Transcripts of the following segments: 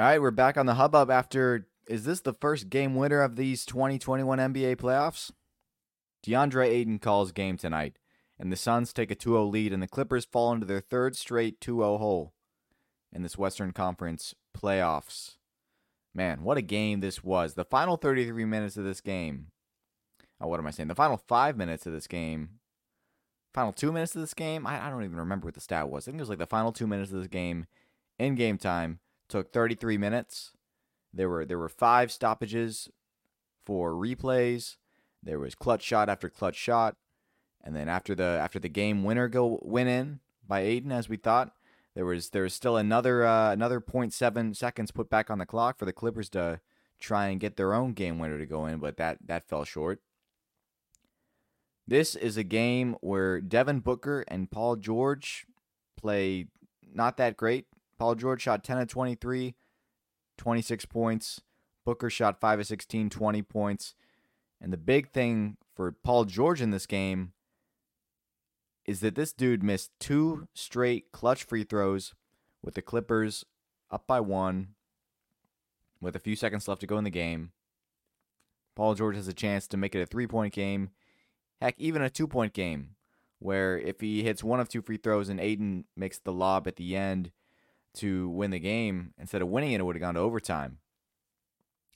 All right, we're back on the hubbub after. Is this the first game winner of these 2021 NBA playoffs? DeAndre Ayton calls game tonight, and the Suns take a 2 0 lead, and the Clippers fall into their third straight 2 0 hole in this Western Conference playoffs. Man, what a game this was. The final 33 minutes of this game. Oh, what am I saying? The final five minutes of this game. Final two minutes of this game. I, I don't even remember what the stat was. I think it was like the final two minutes of this game in game time took 33 minutes. There were there were five stoppages for replays. There was clutch shot after clutch shot, and then after the after the game winner go went in by Ayton as we thought, there was there was still another uh, another 0.7 seconds put back on the clock for the Clippers to try and get their own game winner to go in, but that that fell short. This is a game where Devin Booker and Paul George play not that great. Paul George shot 10 of 23, 26 points. Booker shot 5 of 16, 20 points. And the big thing for Paul George in this game is that this dude missed two straight clutch free throws with the Clippers up by one with a few seconds left to go in the game. Paul George has a chance to make it a three point game, heck, even a two point game, where if he hits one of two free throws and Ayton makes the lob at the end, to win the game. Instead of winning it, it would have gone to overtime.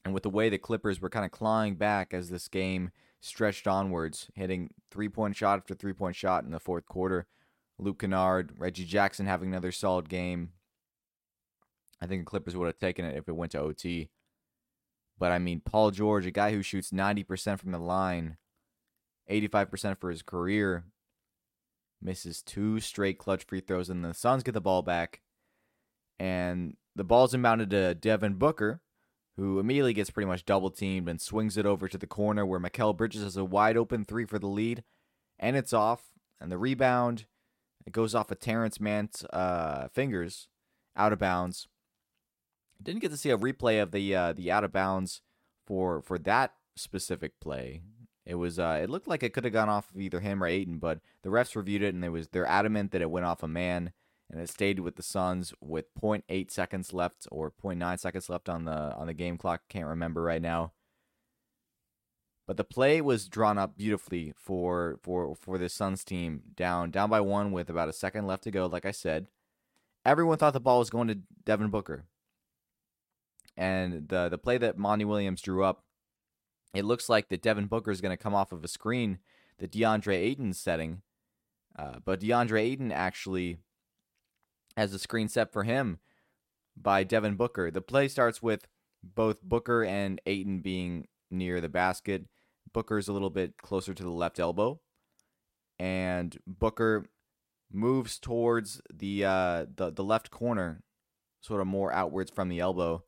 And with the way the Clippers were kind of clawing back as this game stretched onwards, hitting three point shot after three point shot in the fourth quarter, Luke Kennard, Reggie Jackson having another solid game. I think the Clippers would have taken it if it went to OT. But I mean, Paul George, a guy who shoots 90% from the line, 85% for his career, misses two straight clutch free throws, and the Suns get the ball back and the ball's inbounded to Devin Booker, who immediately gets pretty much double teamed and swings it over to the corner where Mikal Bridges has a wide open three for the lead, and it's off. And the rebound, it goes off of Terance Mann's uh, fingers, out of bounds. Didn't get to see a replay of the uh, the out of bounds for for that specific play. It was uh, it looked like it could have gone off of either him or Ayton, but the refs reviewed it and they was they're adamant that it went off a Mann and it stayed with the Suns with 0.8 seconds left or 0.9 seconds left on the on the game clock. Can't remember right now. But the play was drawn up beautifully for for for the Suns team down down by one with about a second left to go. Like I said, everyone thought the ball was going to Devin Booker, and the the play that Monty Williams drew up, it looks like that Devin Booker is going to come off of a screen that DeAndre Ayton's setting, uh, but DeAndre Ayton actually has a screen set for him by Devin Booker. The play starts with both Booker and Ayton being near the basket. Booker's a little bit closer to the left elbow, and Booker moves towards the uh, the the left corner, sort of more outwards from the elbow,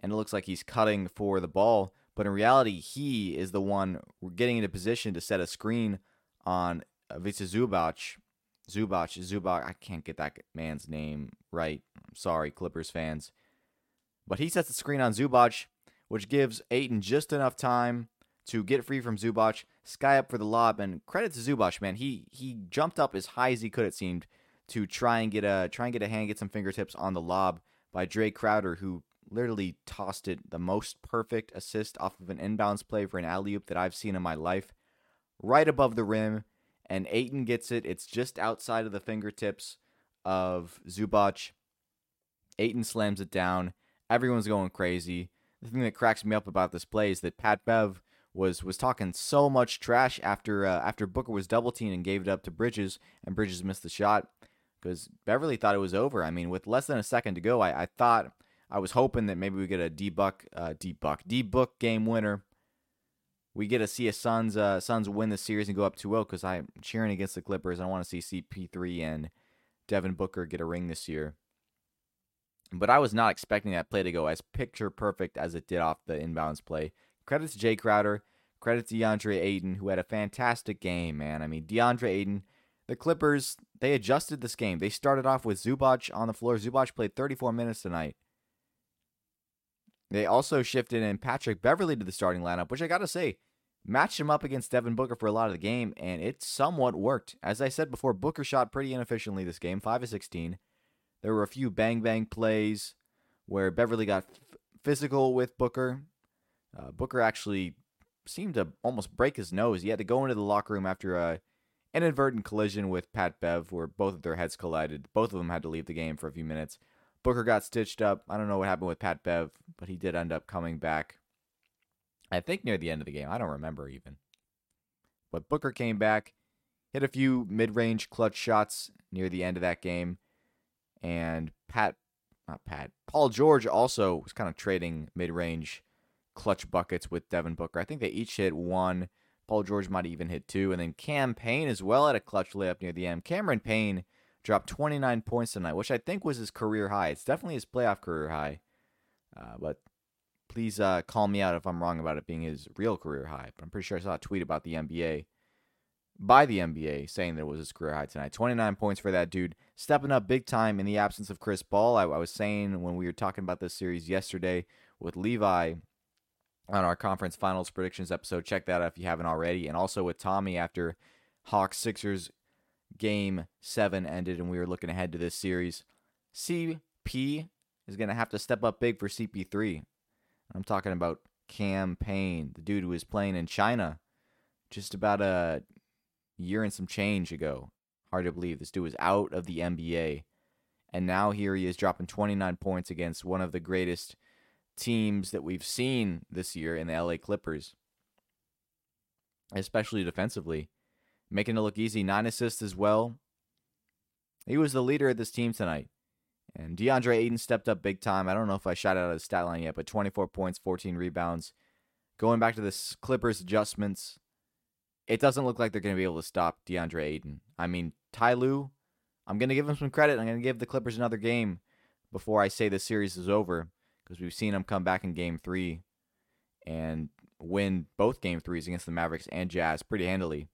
and it looks like he's cutting for the ball. But in reality, he is the one getting into position to set a screen on Ivica Zubac, Zubac, Zubac, I can't get that man's name right. I'm sorry, Clippers fans. But he sets the screen on Zubac, which gives Ayton just enough time to get free from Zubac, sky up for the lob, and credit to Zubac, man. He he jumped up as high as he could, it seemed, to try and get a try and get a hand, get some fingertips on the lob by Jae Crowder, who literally tossed it the most perfect assist off of an inbounds play for an alley oop that I've seen in my life, right above the rim and Ayton gets it. It's just outside of the fingertips of Zubac. Ayton slams it down. Everyone's going crazy. The thing that cracks me up about this play is that Pat Bev was was talking so much trash after uh, after Booker was double teamed and gave it up to Bridges, and Bridges missed the shot because Beverley thought it was over. I mean, with less than a second to go, I, I thought I was hoping that maybe we get a D Buck uh, D Buck D Book game winner we get to see a Suns uh, Suns win the series and go up 2-0 because I'm cheering against the Clippers. I want to see CP3 and Devin Booker get a ring this year. But I was not expecting that play to go as picture perfect as it did off the inbounds play. Credit to Jae Crowder. Credit to DeAndre Ayton, who had a fantastic game, man. I mean, DeAndre Ayton, the Clippers, they adjusted this game. They started off with Zubac on the floor. Zubac played 34 minutes tonight. They also shifted in Patrick Beverley to the starting lineup, which I got to say, matched him up against Devin Booker for a lot of the game, and it somewhat worked. As I said before, Booker shot pretty inefficiently this game, 5 of 16. There were a few bang bang plays where Beverley got f- physical with Booker. Uh, Booker actually seemed to almost break his nose. He had to go into the locker room after a inadvertent collision with Pat Bev, where both of their heads collided. Both of them had to leave the game for a few minutes. Booker got stitched up. I don't know what happened with Pat Bev, but he did end up coming back. I think near the end of the game. I don't remember even. But Booker came back, hit a few mid-range clutch shots near the end of that game, and Pat, not Pat, Paul George also was kind of trading mid-range clutch buckets with Devin Booker. I think they each hit one. Paul George might even hit two, and then Cam Payne as well at a clutch layup near the end. Cameron Payne dropped 29 points tonight, which I think was his career high. It's definitely his playoff career high. Uh, but please uh, call me out if I'm wrong about it being his real career high. But I'm pretty sure I saw a tweet about the NBA by the NBA saying that it was his career high tonight. 29 points for that dude, stepping up big time in the absence of Chris Paul. I, I was saying when we were talking about this series yesterday with Levi on our conference finals predictions episode. Check that out if you haven't already. And also with Tommy after Hawks Sixers game seven ended and we were looking ahead to this series. CP is going to have to step up big for CP3. I'm talking about Cam Payne, the dude who was playing in China just about a year and some change ago. Hard to believe this dude was out of the NBA. And now here he is dropping 29 points against one of the greatest teams that we've seen this year in the LA Clippers, especially defensively, making it look easy. Nine assists as well. He was the leader of this team tonight. And DeAndre Ayton stepped up big time. I don't know if I shot out the stat line yet, but 24 points, 14 rebounds. Going back to the Clippers adjustments, it doesn't look like they're going to be able to stop DeAndre Ayton. I mean, Ty Lue, I'm going to give him some credit. I'm going to give the Clippers another game before I say this series is over because we've seen him come back in game three and win both game threes against the Mavericks and Jazz pretty handily.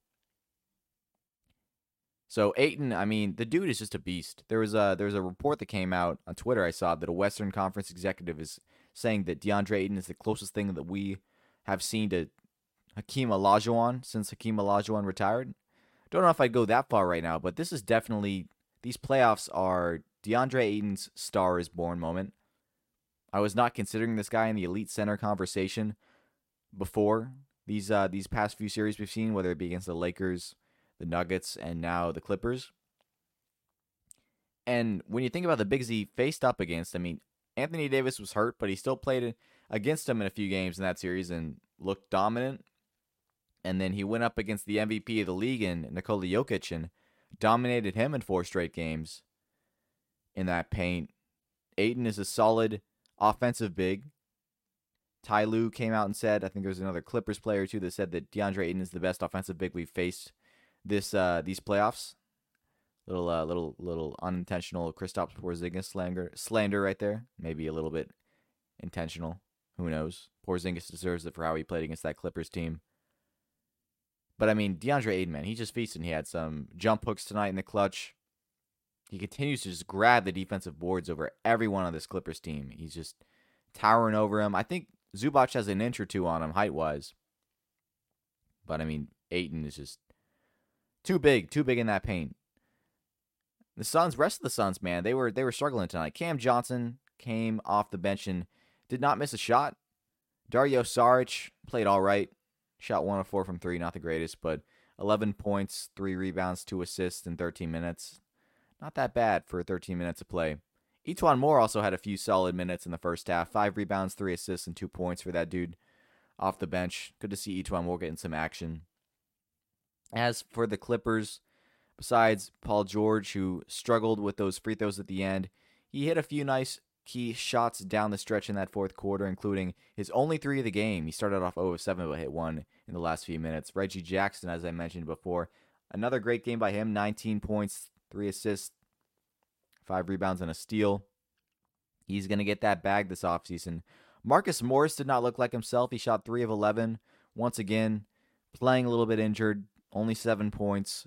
So Ayton, I mean, the dude is just a beast. There was a there was a report that came out on Twitter I saw that a Western Conference executive is saying that DeAndre Ayton is the closest thing that we have seen to Hakeem Olajuwon since Hakeem Olajuwon retired. Don't know if I'd go that far right now, but this is definitely these playoffs are DeAndre Ayton's star is born moment. I was not considering this guy in the elite center conversation before these uh, these past few series we've seen, whether it be against the Lakers, the Nuggets, and now the Clippers. And when you think about the bigs he faced up against, I mean, Anthony Davis was hurt, but he still played against him in a few games in that series and looked dominant. And then he went up against the MVP of the league in Nikola Jokic and dominated him in four straight games in that paint. Ayton is a solid offensive big. Ty Lue came out and said, I think there was another Clippers player too that said that DeAndre Ayton is the best offensive big we've faced this uh, these playoffs. Little uh, little little unintentional Kristaps Porzingis slander slander right there. Maybe a little bit intentional. Who knows? Porzingis deserves it for how he played against that Clippers team. But I mean, DeAndre Ayton, man, he just feasted. He had some jump hooks tonight in the clutch. He continues to just grab the defensive boards over everyone on this Clippers team. He's just towering over him. I think Zubac has an inch or two on him height wise. But I mean, Ayton is just too big, too big in that paint. The Suns, rest of the Suns, man, they were they were struggling tonight. Cam Johnson came off the bench and did not miss a shot. Dario Saric played all right. Shot one of four from three, not the greatest, but 11 points, three rebounds, two assists in 13 minutes. Not that bad for 13 minutes of play. E'Twaun Moore also had a few solid minutes in the first half. Five rebounds, three assists, and two points for that dude off the bench. Good to see E'Twaun Moore getting some action. As for the Clippers, besides Paul George, who struggled with those free throws at the end, he hit a few nice key shots down the stretch in that fourth quarter, including his only three of the game. He started off 0 7, but hit one in the last few minutes. Reggie Jackson, as I mentioned before, another great game by him 19 points, three assists, five rebounds, and a steal. He's going to get that bag this offseason. Marcus Morris did not look like himself. He shot 3 of 11. Once again, playing a little bit injured, only seven points.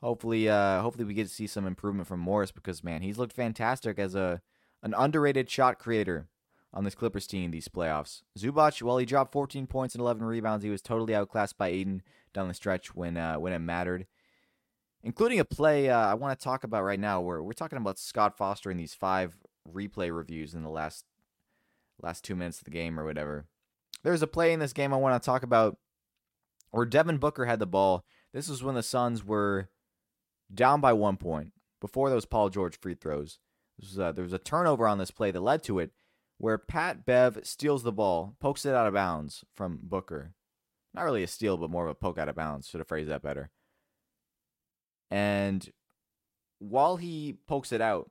Hopefully, uh, hopefully we get to see some improvement from Morris because man, he's looked fantastic as a an underrated shot creator on this Clippers team these playoffs. Zubac, well, he dropped 14 points and 11 rebounds. He was totally outclassed by Ayton down the stretch when uh, when it mattered, including a play uh, I want to talk about right now where we're talking about Scott Foster in these five replay reviews in the last last two minutes of the game or whatever. There's a play in this game I want to talk about where Devin Booker had the ball. This was when the Suns were down by one point before those Paul George free throws. Was, uh, there was a turnover on this play that led to it, where Pat Bev steals the ball, pokes it out of bounds from Booker. Not really a steal, but more of a poke out of bounds. Should have phrased that better. And while he pokes it out,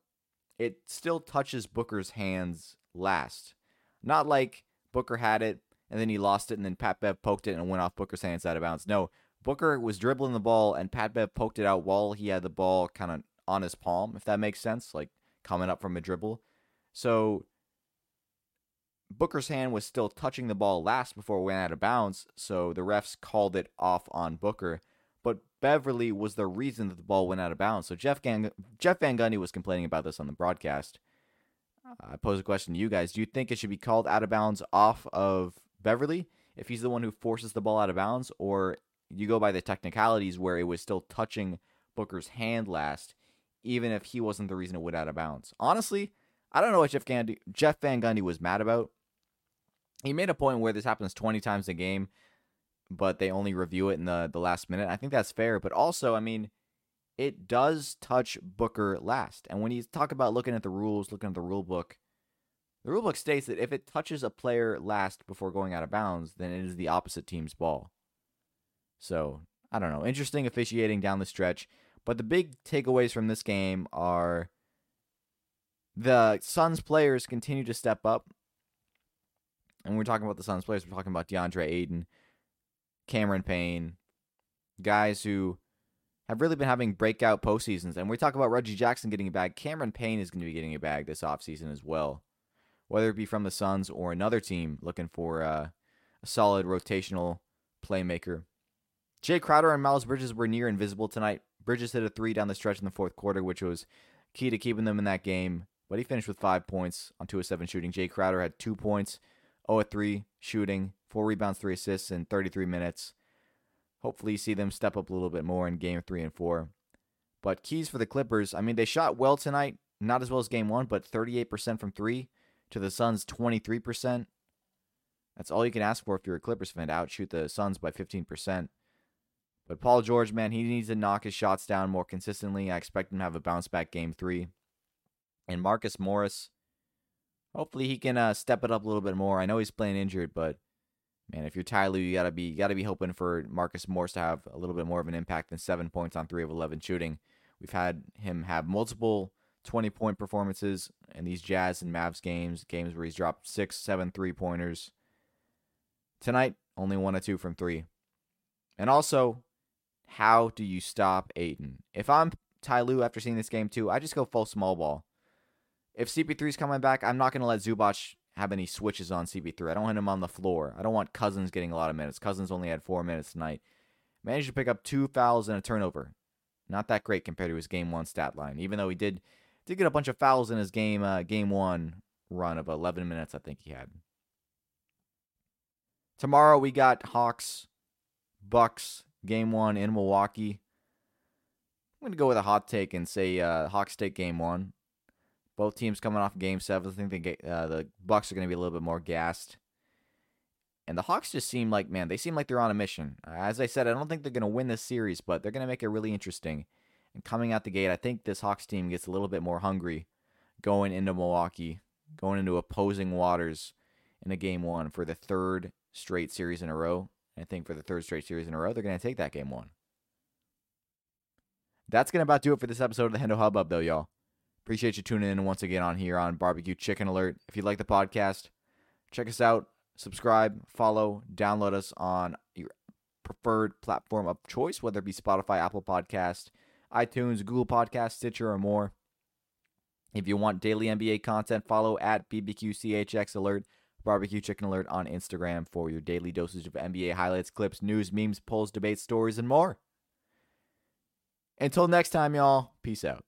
it still touches Booker's hands last. Not like Booker had it and then he lost it and then Pat Bev poked it and went off Booker's hands out of bounds. No, Booker was dribbling the ball and Pat Bev poked it out while he had the ball kind of on his palm, if that makes sense, like coming up from a dribble. So Booker's hand was still touching the ball last before it went out of bounds, so the refs called it off on Booker. But Beverley was the reason that the ball went out of bounds. So Jeff, Gang- Jeff Van Gundy was complaining about this on the broadcast. I pose a question to you guys. Do you think it should be called out of bounds off of Beverley if he's the one who forces the ball out of bounds? Or you go by the technicalities where it was still touching Booker's hand last, even if he wasn't the reason it went out of bounds? Honestly, I don't know what Jeff, Gandy, Jeff Van Gundy was mad about. He made a point where this happens 20 times a game but they only review it in the, the last minute. I think that's fair. But also, I mean, it does touch Booker last. And when you talk about looking at the rules, looking at the rule book, the rulebook states that if it touches a player last before going out of bounds, then it is the opposite team's ball. So, I don't know. Interesting officiating down the stretch. But the big takeaways from this game are the Suns players continue to step up. And we're talking about the Suns players. We're talking about DeAndre Ayton, Cameron Payne, guys who have really been having breakout postseasons. And we talk about Reggie Jackson getting a bag. Cameron Payne is going to be getting a bag this offseason as well, whether it be from the Suns or another team looking for uh, a solid rotational playmaker. Jae Crowder and Miles Bridges were near invisible tonight. Bridges hit a three down the stretch in the fourth quarter, which was key to keeping them in that game. But he finished with five points on two of seven shooting. Jae Crowder had two points, 0 3 shooting, four rebounds, three assists in 33 minutes. Hopefully, you see them step up a little bit more in game three and four. But keys for the Clippers, I mean, they shot well tonight, not as well as game one, but 38% from three to the Suns' 23%. That's all you can ask for if you're a Clippers fan to outshoot the Suns by 15%. But Paul George, man, he needs to knock his shots down more consistently. I expect him to have a bounce back game three. And Marcus Morris, hopefully he can uh, step it up a little bit more. I know he's playing injured, but man, if you're Ty Lue, you gotta be you gotta be hoping for Marcus Morris to have a little bit more of an impact than seven points on three of eleven shooting. We've had him have multiple 20 point performances in these Jazz and Mavs games, games where he's dropped six, seven three pointers. Tonight, only one or two from three. And also, how do you stop Ayton? If I'm Ty Lue after seeing this game too, I just go full small ball. If CP3's coming back, I'm not going to let Zubac have any switches on CP3. I don't want him on the floor. I don't want Cousins getting a lot of minutes. Cousins only had four minutes tonight. Managed to pick up two fouls and a turnover. Not that great compared to his game one stat line. Even though he did did get a bunch of fouls in his game uh, game one run of 11 minutes, I think he had. Tomorrow we got Hawks, Bucks, game one in Milwaukee. I'm gonna go with a hot take and say uh, Hawks take game one. Both teams coming off Game Seven. I think the uh, the Bucks are to be a little bit more gassed, and the Hawks just seem like man, they seem like they're on a mission. As I said, I don't think they're to win this series, but they're to make it really interesting. And coming out the gate, I think this Hawks team gets a little bit more hungry going into Milwaukee, going into opposing waters in a game one for the third straight series in a row. And I think for the third straight series in a row, they're going to take that game one. That's going to about do it for this episode of the Hendo Hubbub, though, y'all. Appreciate you tuning in once again on here on Barbecue Chicken Alert. If you like the podcast, check us out, subscribe, follow, download us on your preferred platform of choice, whether it be Spotify, Apple Podcast, iTunes, Google Podcast, Stitcher, or more. If you want daily NBA content, follow at BBQCHX Alert, Barbecue Chicken Alert on Instagram for your daily dosage of NBA highlights, clips, news, memes, polls, debates, stories, and more. Until next time, y'all, peace out.